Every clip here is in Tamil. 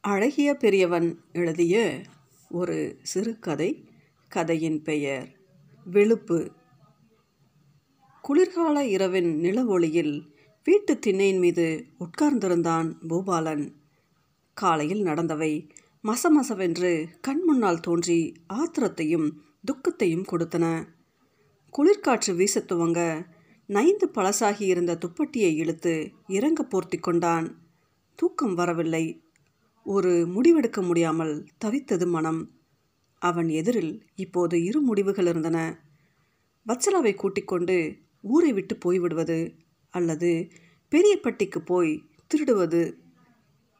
அழகிய பெரியவன் எழுதிய ஒரு சிறுகதை கதையின் பெயர் வெளுப்பு குளிர்கால இரவின் நிலவொளியில் வீட்டு திண்ணையின் மீது உட்கார்ந்திருந்தான் பூபாலன். காலையில் நடந்தவை மசமசவென்று கண் முன்னால் தோன்றி ஆத்திரத்தையும் துக்கத்தையும் கொடுத்தன. குளிர்காற்று வீசத் துவங்க நைந்து பழசாகி இருந்த துப்பட்டியை இழுத்து இறங்க போர்த்தி கொண்டான். தூக்கம் வரவில்லை. ஒரு முடிவெடுக்க முடியாமல் தவித்தது மனம். அவன் எதிரில் இப்போது இரு முடிவுகள் இருந்தன. வச்சலாவை கூட்டிக் கொண்டு ஊரை விட்டு போய்விடுவது அல்லது பெரியப்பட்டிக்கு போய் திருடுவது.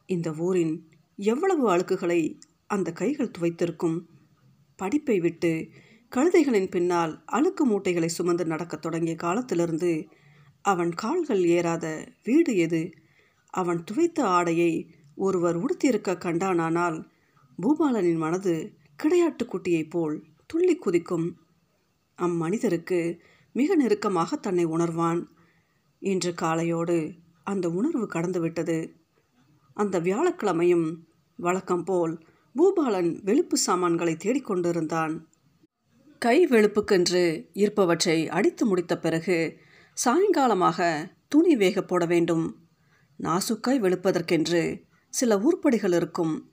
இந்த ஊரின் எவ்வளவு அழுக்குகளை அந்த கைகள் துவைத்திருக்கும். படிப்பை விட்டு கழுதைகளின் பின்னால் அழுக்கு மூட்டைகளை சுமந்து நடக்கத் தொடங்கிய காலத்திலிருந்து அவன் கால்கள் ஏறாத வீடு எது? அவன் துவைத்த ஆடையை ஒருவர் உடுத்தியிருக்க கண்டானானால் பூபாலனின் மனது கிடையாட்டுக்குட்டியைப் போல் துள்ளி குதிக்கும். அம்மனிதருக்கு மிக நெருக்கமாக தன்னை உணர்வான். இன்று காலையோடு அந்த உணர்வு கடந்துவிட்டது. அந்த வியாழக்கிழமையும் வழக்கம் போல் பூபாலன் வெளுப்பு சாமான்களை தேடிக்கொண்டிருந்தான் கை வெளுப்புக்கென்று இருப்பவற்றை அடித்து முடித்த பிறகு சாயங்காலமாக துணி வேக போட வேண்டும். நாசுக்காய் வெளுப்பதற்கென்று சில உருப்படிகள் இருக்கும்.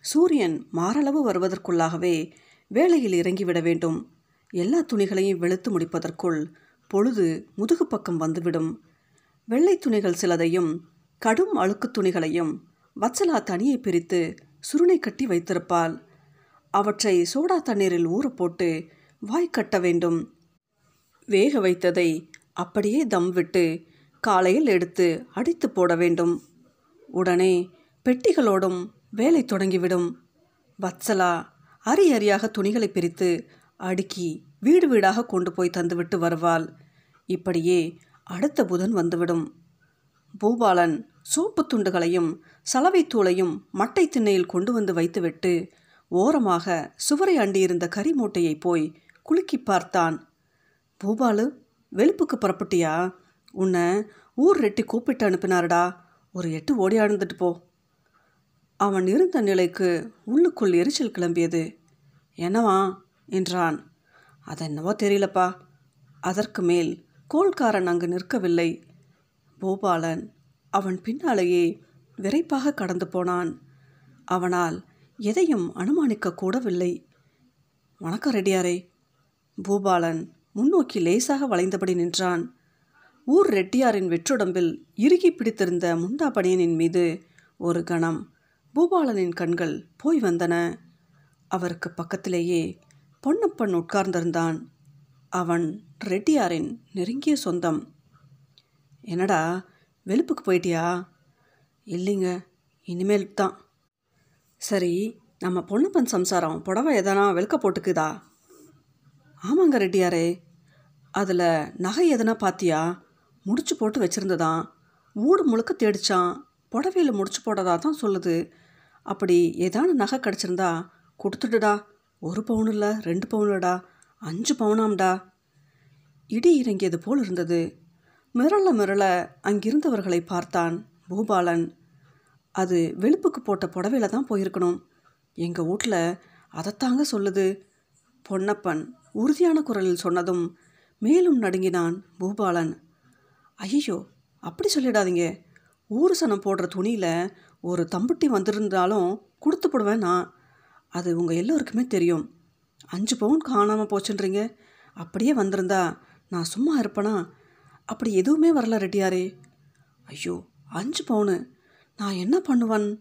சூரியன் மாரளவு வருவதற்குள்ளாகவே வேலையில் இறங்கிவிட வேண்டும். எல்லா துணிகளையும் வெளுத்து முடிப்பதற்குள் பொழுது முதுகு பக்கம் வந்துவிடும். வெள்ளை துணிகள் சிலதையும் கடும் அழுக்கு துணிகளையும் வச்சலா தனியை பிரித்து சுருணை கட்டி வைத்திருப்பாள். அவற்றை சோடா தண்ணீரில் ஊற போட்டு வாய் கட்ட வேண்டும். வேக வைத்ததை அப்படியே தம் விட்டு காலையில் எடுத்து அடித்து போட வேண்டும். உடனே பெட்டிகளோடும் வேலை தொடங்கிவிடும். வத்சலா அரி அரியாக துணிகளை பிரித்து அடுக்கி வீடு வீடாக கொண்டு போய் தந்துவிட்டு வருவாள். இப்படியே அடுத்த புதன் வந்துவிடும். பூபாலன் சோப்பு துண்டுகளையும் சலவை தூளையும் மட்டை திண்ணையில் கொண்டு வந்து வைத்துவிட்டு ஓரமாக சுவரை அண்டியிருந்த கறி மூட்டையை போய் குலுக்கி பார்த்தான். பூபாலு வெளுப்புக்கு புறப்பட்டியா? உன்னை ஊர் ரெட்டி கூப்பிட்டு அனுப்பினாருடா. ஒரு எட்டு ஓடியாழ்ந்துட்டு போ. அவன் இருந்த நிலைக்கு உள்ளுக்குள் எரிச்சல் கிளம்பியது. என்னவா? என்றான். அதென்னவோ தெரியலப்பா. அதற்கு மேல் கோல்காரன் அங்கு நிற்கவில்லை. பூபாலன் அவன் பின்னாலேயே விரைப்பாக கடந்து போனான். அவனால் எதையும் அனுமானிக்க கூடவில்லை. வணக்கம் ரெட்டியாரே. பூபாலன் முன்னோக்கி லேசாக வளைந்தபடி நின்றான். ஊர் ரெட்டியாரின் வெற்றுடம்பில் இறுகி பிடித்திருந்த முண்டா பணியனின் மீது ஒரு கணம் பூபாலனின் கண்கள் போய் வந்தன. அவருக்கு பக்கத்திலேயே பொன்னப்பன் உட்கார்ந்திருந்தான். அவன் ரெட்டியாரின் நெருங்கிய சொந்தம். என்னடா வெளுப்புக்கு போயிட்டியா? இல்லைங்க இனிமேல் தான். சரி நம்ம பொன்னப்பன் சம்சாரம் புடவை எதனா வெளுக்க போட்டுக்குதா? ஆமாங்க ரெட்டியாரே. அதில் நகை எதனா பாத்தியா? முடிச்சு போட்டு வச்சுருந்ததான். ஊடு முழுக்க தேடிச்சான். புடவையில் முடிச்சு போட்டதா தான் சொல்லுது. அப்படி ஏதான நகை கிடச்சிருந்தா கொடுத்துடுடா. ஒரு பவுன் இல்லை ரெண்டு பவுன்லடா அஞ்சு பவுனாம்டா. இடி இறங்கியது போல் இருந்தது. மிரள மிரள அங்கிருந்தவர்களை பார்த்தான் பூபாலன். அது வெளுப்புக்கு போட்ட புடவையில தான் போயிருக்கணும். எங்கள் வீட்டில் அதைத்தாங்க சொல்லுது. பொன்னப்பன் உறுதியான குரலில் சொன்னதும் மேலும் நடுங்கினான் பூபாலன். ஐயோ அப்படி சொல்லிடாதீங்க. ஊருசனம் போடுற துணியில் ஒரு தம்புட்டி வந்திருந்தாலும் கொடுத்து போடுவேன் நான். அது உங்கள் எல்லோருக்குமே தெரியும். அஞ்சு பவுன் காணாமல் போச்சுன்றீங்க. அப்படியே வந்திருந்தா நான் சும்மா இருப்பேனா? அப்படி எதுவுமே வரல ரெட்டியாரே. ஐயோ அஞ்சு பவுனு. நான் என்ன பண்ணுவன்?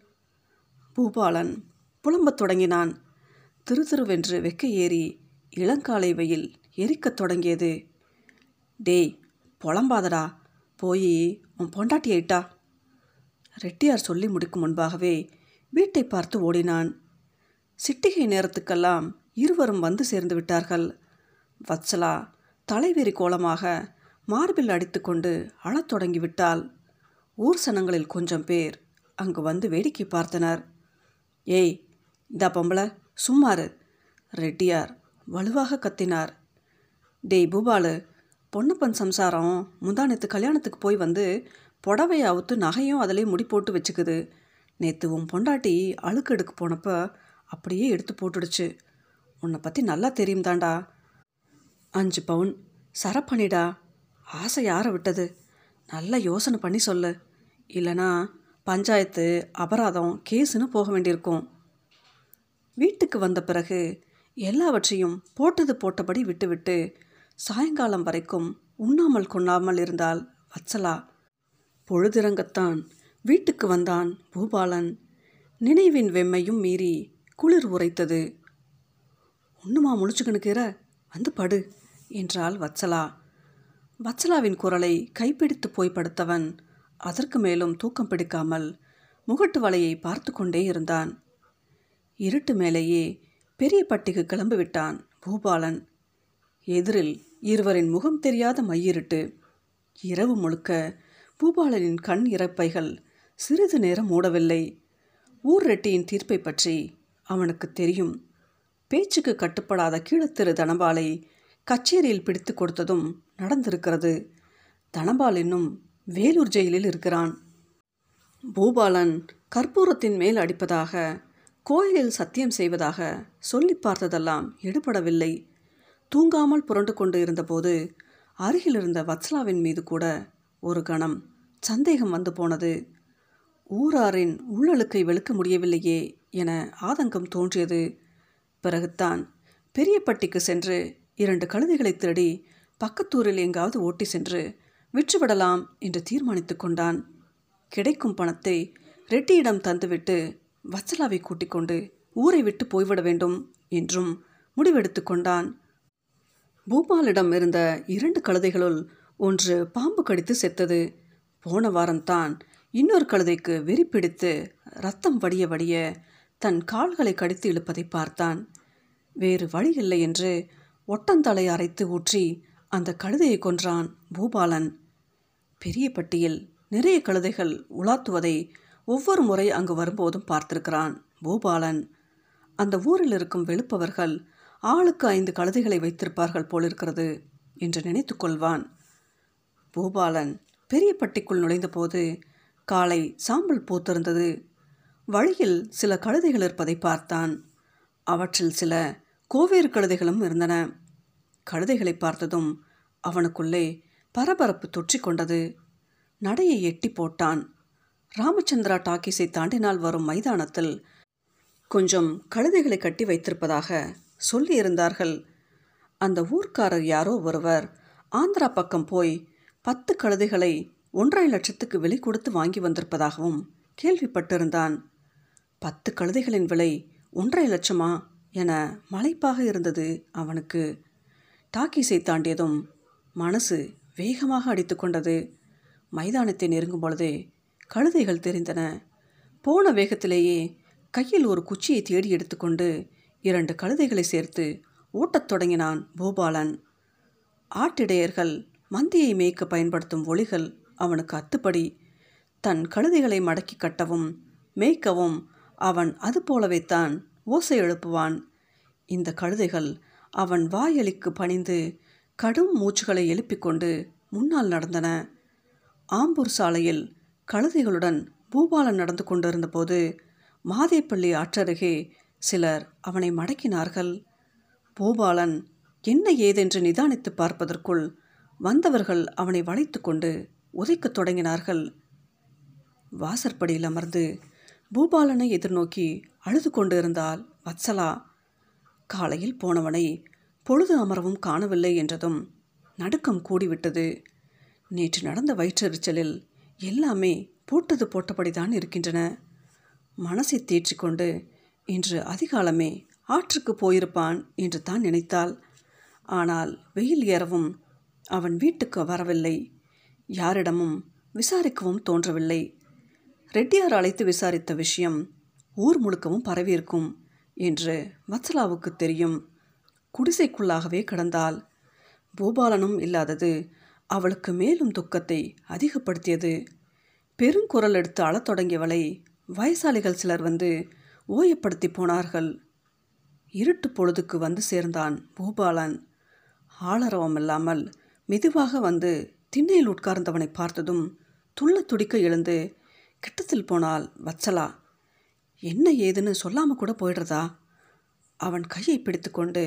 பூபாலன் புலம்பத் தொடங்கினான். திரு திருவென்று வெக்க ஏறி இளங்காலை வெயில் எரிக்கத் தொடங்கியது. டேய் புலம்பாதடா. போய் உன் பொண்டாட்டியிட்டா ரெட்டியார் சொல்லி முடிக்கும் முன்பாகவே வீட்டை பார்த்து ஓடினான். சிட்டிகை நேரத்துக்கெல்லாம் இருவரும் வந்து சேர்ந்து விட்டார்கள். வத்சலா தலைவெறி கோலமாக மார்பில் அடித்துக்கொண்டு அழத் தொடங்கிவிட்டாள் ஊர் சனங்களில் கொஞ்சம் பேர் அங்கு வந்து வேடிக்கை பார்த்தனர். ஏய் இந்த பொம்பளை சும்மாரு ரெட்டியார் வலுவாக கத்தினார். டேய் பூபாலு பொன்னப்பன் சம்சாரம் முந்தானத்து கல்யாணத்துக்கு போய் வந்து புடவையை அவுத்து நகையும் அதிலே முடி போட்டு வச்சுக்குது. நேற்று உன் பொண்டாட்டி அழுக்கு எடுக்க போனப்போ அப்படியே எடுத்து போட்டுடுச்சு. உன்னை பற்றி நல்லா தெரியும் தாண்டா அஞ்சு பவுன். சரப்பணிடா. ஆசை யாரை விட்டது? நல்லா யோசனை பண்ணி சொல்லு. இல்லைனா பஞ்சாயத்து அபராதம் கேஸுன்னு போக வேண்டியிருக்கும். வீட்டுக்கு வந்த பிறகு எல்லாவற்றையும் போட்டது போட்டபடி விட்டுவிட்டு சாயங்காலம் வரைக்கும் உண்ணாமல் கொண்ணாமல் இருந்தால் வச்சலா? பொழுதிறங்கத்தான். வீட்டுக்கு வந்தான் பூபாலன். நினைவின் வெம்மையும் மீறி குளிர் உரைத்தது. ஒன்றுமா முழிச்சுக்கணுக்கிற வந்து படு என்றாள் வத்சலா. வத்சலாவின் குரலை கைப்பிடித்து போய் படுத்தவன் அதற்கு மேலும் தூக்கம் பிடிக்காமல் முகட்டு வலையை பார்த்து கொண்டே இருந்தான். இருட்டு மேலேயே பெரிய பட்டிக்கு கிளம்பிவிட்டான் பூபாலன். எதிரில் இருவரின் முகம் தெரியாத மையிருட்டு இரவு முழுக்க பூபாலனின் கண் இறப்பைகள் சிறிது நேரம் மூடவில்லை. ஊர் ரெட்டியின் தீர்ப்பை பற்றி அவனுக்கு தெரியும். பேச்சுக்கு கட்டுப்படாத கீழத்திரு தனபாலை கச்சேரியில் பிடித்து கொடுத்ததும் நடந்திருக்கிறது. தனபால் இன்னும் வேலூர் ஜெயிலில் இருக்கிறான். பூபாலன் கற்பூரத்தின் மேல் அடிப்பதாக கோயிலில் சத்தியம் செய்வதாக சொல்லி பார்த்ததெல்லாம் எடுபடவில்லை. தூங்காமல் புரண்டு கொண்டு இருந்தபோது அருகில் இருந்த மீது கூட ஒரு கணம் சந்தேகம் வந்து போனது. ஊராரின் உள்ளழுக்கை வெளுக்க முடியவில்லையே என ஆதங்கம் தோன்றியது. பிறகுத்தான் பெரியப்பட்டிக்கு சென்று இரண்டு கழுதைகளை திருடி பக்கத்தூரில் எங்காவது ஓட்டி சென்று விற்றுவிடலாம் என்று தீர்மானித்து கொண்டான். கிடைக்கும் பணத்தை ரெட்டியிடம் தந்துவிட்டு வச்சலாவை கூட்டிக் கொண்டு ஊரை விட்டு போய்விட வேண்டும் என்றும் முடிவெடுத்து கொண்டான். பூபாலிடம் இருந்த இரண்டு கழுதைகளுள் ஒன்று பாம்பு கடித்து செத்தது. போன வாரம்தான் இன்னொரு கழுதைக்கு வெறி பிடித்து ரத்தம் வடிய வடிய தன் கால்களை கடித்து இழுப்பதை பார்த்தான். வேறு வழி இல்லை என்று ஒட்டந்தலை அரைத்து ஊற்றி அந்த கழுதையை கொன்றான் பூபாலன். பெரிய பட்டியில் நிறைய கழுதைகள் உலாத்துவதை ஒவ்வொரு முறை அங்கு வரும்போதும் பார்த்திருக்கிறான் பூபாலன். அந்த ஊரில் இருக்கும் வெளுப்பவர்கள் ஆளுக்கு ஐந்து கழுதைகளை வைத்திருப்பார்கள் போலிருக்கிறது என்று நினைத்து கொள்வான். பூபாலன் பெரிய பட்டிக்குள் நுழைந்தபோது காலை சாம்பல் பூத்திருந்தது. வழியில் சில கழுதைகள் இருப்பதை பார்த்தான். அவற்றில் சில கோவேறு கழுதைகளும் இருந்தன. கழுதைகளை பார்த்ததும் அவனுக்குள்ளே பரபரப்பு தொற்றிக்கொண்டது நடையை எட்டி போட்டான். ராமச்சந்திரா டாக்கீஸை தாண்டினால் வரும் மைதானத்தில் கொஞ்சம் கழுதைகளை கட்டி வைத்திருப்பதாக சொல்லியிருந்தார்கள். அந்த ஊர்க்காரர் யாரோ ஒருவர் ஆந்திரா பக்கம் போய் பத்து கழுதைகளை ஒன்றரை லட்சத்துக்கு விலை கொடுத்து வாங்கி வந்திருப்பதாகவும் கேள்விப்பட்டிருந்தான். பத்து கழுதைகளின் விலை ஒன்றரை லட்சமா என மலைப்பாக இருந்தது அவனுக்கு. டாக்கீஸை தாண்டியதும் மனசு வேகமாக அடித்து கொண்டது. மைதானத்தை நெருங்கும் பொழுதே கழுதைகள் தெரிந்தன. போன வேகத்திலேயே கையில் ஒரு குச்சியை தேடி எடுத்துக்கொண்டு இரண்டு கழுதைகளை சேர்த்து ஓட்டத் தொடங்கினான் பூபாலன். ஆட்டிடையர்கள் மந்தியை மேய்க்க பயன்படுத்தும் ஒளிகள் அவனுக்கு அத்துப்படி. தன் கழுதைகளை மடக்கி கட்டவும் மேய்க்கவும் அவன் அது போலவே தான் ஓசை எழுப்புவான். இந்த கழுதைகள் அவன் வாயலிக்கு பணிந்து கடும் மூச்சுகளை எழுப்பிக்கொண்டு முன்னால் நடந்தன. ஆம்பூர் சாலையில் கழுதைகளுடன் பூபாலன் நடந்து கொண்டிருந்தபோது மாதேப்பள்ளி ஆற்றருகே சிலர் அவனை மடக்கினார்கள். பூபாலன் என்ன ஏதென்று நிதானித்து பார்ப்பதற்குள் வந்தவர்கள் அவனை வளைத்து கொண்டு உதைக்கத் தொடங்கினார்கள். வாசற்படியில் அமர்ந்து பூபாலனை எதிர்நோக்கி அழுது கொண்டு இருந்தால் வத்சலா. காலையில் போனவனை பொழுது அமரவும் காணவில்லை என்றதும் நடுக்கம் கூடிவிட்டது. நேற்று நடந்த வயிற்றெரிச்சலில் எல்லாமே போட்டது போட்டபடிதான் இருக்கின்றன. மனசை தேற்றிக்கொண்டு இன்று அதிகாலமே ஆற்றுக்கு போயிருப்பான் என்று தான் நினைத்தாள். ஆனால் வெயில் ஏறவும் அவன் வீட்டுக்கு வரவில்லை. யாரிடமும் விசாரிக்கவும் தோன்றவில்லை. ரெட்டியார் அழைத்து விசாரித்த விஷயம் ஊர் முழுக்கவும் பரவியிருக்கும் என்று வத்சலாவுக்கு தெரியும். குடிசைக்குள்ளாகவே கிடந்தால் பூபாலனும் இல்லாதது அவளுக்கு மேலும் துக்கத்தை அதிகப்படுத்தியது. பெருங்குரல் எடுத்து அழத் தொடங்கியவளை வயசாளிகள் சிலர் வந்து ஓயப்படுத்தி போனார்கள். இருட்டு பொழுதுக்கு வந்து சேர்ந்தான் பூபாலன். ஆளரவம் இல்லாமல் மெதுவாக வந்து திண்ணையில் உட்கார்ந்தவனை பார்த்ததும் துள்ள துடிக்க எழுந்து கிட்டத்தில் போனால் வச்சலா? என்ன ஏதுன்னு சொல்லாமல் கூட போயிடுறதா? அவன் கையை பிடித்துக்கொண்டு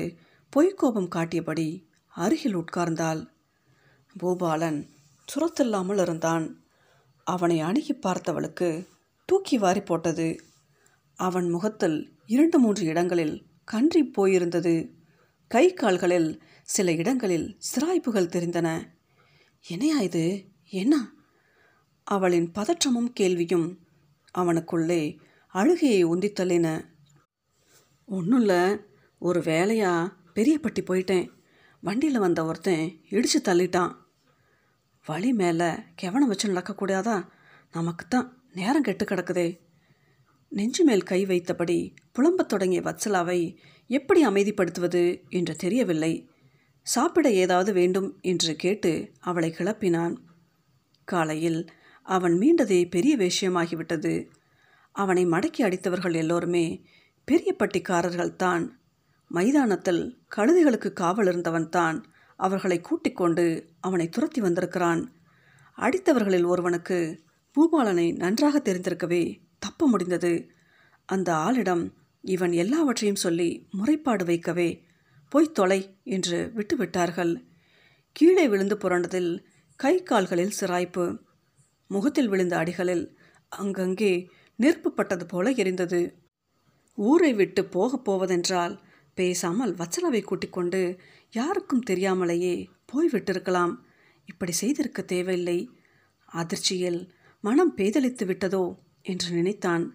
பொய்க்கோபம் காட்டியபடி அருகில் உட்கார்ந்தாள். பூபாலன் சுரத்தில்லாமல் இருந்தான். அவனை அணுகி பார்த்தவளுக்கு தூக்கி வாரி போட்டது. அவன் முகத்தில் இரண்டு மூன்று இடங்களில் கன்றி போயிருந்தது. கை கால்களில் சில இடங்களில் சிராய்ப்புகள் தெரிந்தன. என்னையா இது? என்ன? அவளின் பதற்றமும் கேள்வியும் அவனுக்குள்ளே அழுகையை உந்தித்தள்ளின. ஒன்றும் இல்லை ஒரு வேலையாக பெரியப்பட்டி போயிட்டேன். வண்டியில் வந்த ஒருத்தன் இடித்து தள்ளிட்டான். வழி மேலே கெவனம் வச்சு நடக்கக்கூடாதா நமக்கு தான் நேரம் கெட்டு கிடக்குதே. நெஞ்சு மேல் கை வைத்தபடி புலம்பத் தொடங்கிய வத்சலாவை எப்படி அமைதிப்படுத்துவது? என்று தெரியவில்லை. சாப்பிட ஏதாவது வேண்டும் என்று கேட்டு அவளை கிளப்பினான். காலையில் அவன் மீண்டதே பெரிய விஷயமாகிவிட்டது. அவனை மடக்கி அடித்தவர்கள் எல்லோருமே பெரிய பட்டிக்காரர்கள் தான் மைதானத்தில் கழுதைகளுக்கு காவல் இருந்தவன் தான் அவர்களை கூட்டிக் கொண்டு அவனை துரத்தி வந்திருக்கிறான். அடித்தவர்களில் ஒருவனுக்கு பூபாலனை நன்றாக தெரிந்திருக்கவே தப்ப முடிந்தது. அந்த ஆளிடம் இவன் எல்லாவற்றையும் சொல்லி முறைப்பாடு வைக்கவே போய் தொலை என்று விட்டுவிட்டார்கள். கீழே விழுந்து புரண்டதில் கை கால்களில் சிராய்ப்பு. முகத்தில் விழுந்த அடிகளில் அங்கங்கே நெருப்பு பட்டது போல எரிந்தது. ஊரை விட்டு போகப் போவதென்றால் பேசாமல் வச்சலாவை கூட்டிக் கொண்டு யாருக்கும் தெரியாமலேயே போய்விட்டிருக்கலாம். இப்படி செய்திருக்க தேவையில்லை. அதிர்ச்சியில் மனம் பேதலித்து விட்டதோ என்று நினைத்தான்.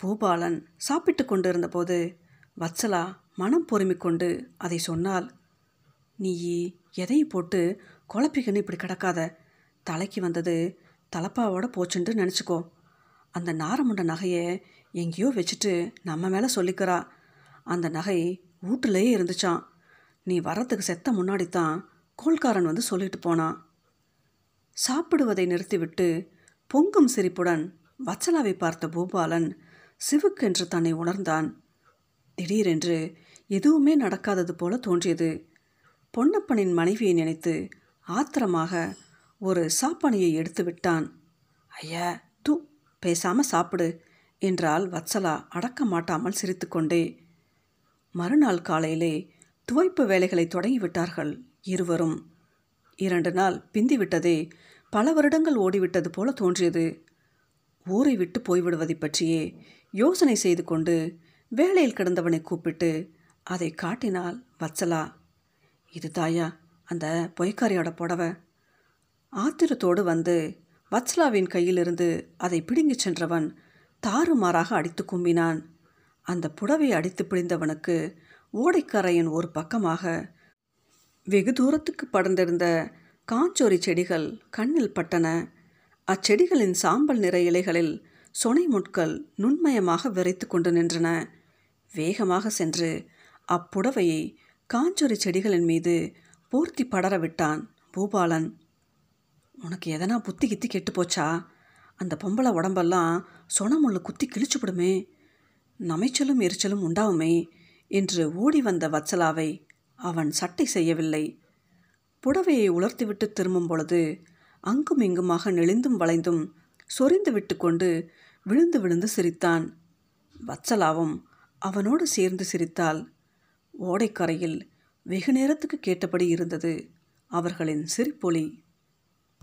பூபாலன் சாப்பிட்டு கொண்டிருந்தபோது வத்சலா மனம் பொறுமிக்கொண்டு அதை சொன்னால் நீ எதையும் போட்டு குழப்பிக்கன்னு இப்படி கிடக்காத. தலைக்கு வந்தது தலப்பாவோட போச்சுன்ட்டு நினச்சிக்கோ. அந்த நாரமுண்ட நகையை எங்கேயோ வச்சுட்டு நம்ம மேலே சொல்லிக்கிறா. அந்த நகை வீட்டிலேயே இருந்துச்சான் நீ வர்றதுக்கு செத்த முன்னாடி தான் கோல்காரன் வந்து சொல்லிட்டு போனான் சாப்பிடுவதை நிறுத்திவிட்டு பொங்கும் சிரிப்புடன் வச்சலாவை பார்த்த பூபாலன் சிவுக்கென்று தன்னை உணர்ந்தான். திடீரென்று எதுவுமே நடக்காதது போல தோன்றியது. பொன்னப்பனின் மனைவியை நினைத்து ஆத்திரமாக ஒரு சாப்பானியை எடுத்து விட்டான். ஐயா தூ பேசாம சாப்பிடு என்றால் வத்சலா அடக்க மாட்டாமல் சிரித்துக்கொண்டே மறுநாள் காலையிலே துவைப்பு வேலைகளை தொடங்கிவிட்டார்கள் இருவரும். இரண்டு நாள் பிந்திவிட்டதே பல வருடங்கள் ஓடிவிட்டது போல தோன்றியது. ஊரை விட்டு போய்விடுவதை பற்றியே யோசனை செய்து கொண்டு வேலையில் கிடந்தவனை கூப்பிட்டு அதை காட்டினால் வச்சலா இது தாயா அந்த பொய்க்காரியோட புடவை. ஆத்திரத்தோடு வந்து வத்சலாவின் கையிலிருந்து அதை பிடுங்கிச் சென்றவன் தாறுமாறாக அடித்து கும்பினான். அந்த புடவை அடித்து பிடிந்தவனுக்கு ஓடைக்கரையின் ஒரு பக்கமாக வெகு தூரத்துக்கு படர்ந்திருந்த காஞ்சோரி செடிகள் கண்ணில் பட்டன. அச்செடிகளின் சாம்பல் நிற இலைகளில் சொனை முட்கள் நுண்மயமாக விரைத்து கொண்டு நின்றன. வேகமாக சென்று அப்புடவையை காஞ்சொரி செடிகளின் மீது போர்த்தி படர விட்டான் பூபாலன். உனக்கு எதனா புத்தி கித்தி கெட்டு போச்சா? அந்த பொம்பளை உடம்பெல்லாம் சொனமுள்ள குத்தி கிழிச்சுவிடுமே நமைச்சலும் எரிச்சலும் உண்டாவுமே என்று ஓடி வந்த வத்சலாவை அவன் சட்டை செய்யவில்லை. புடவையை உலர்த்திவிட்டு திரும்பும் பொழுது அங்கும் இங்குமாக நெளிந்தும் வளைந்தும் சொரிந்து விட்டு கொண்டு விழுந்து விழுந்து சிரித்தான். வத்சலாவும் அவனோடு சேர்ந்து சிரித்தாள். ஓடைக்கரையில் வெகு நேரத்துக்கு கேட்டபடி இருந்தது. அவர்களின் சிரிப்பொலி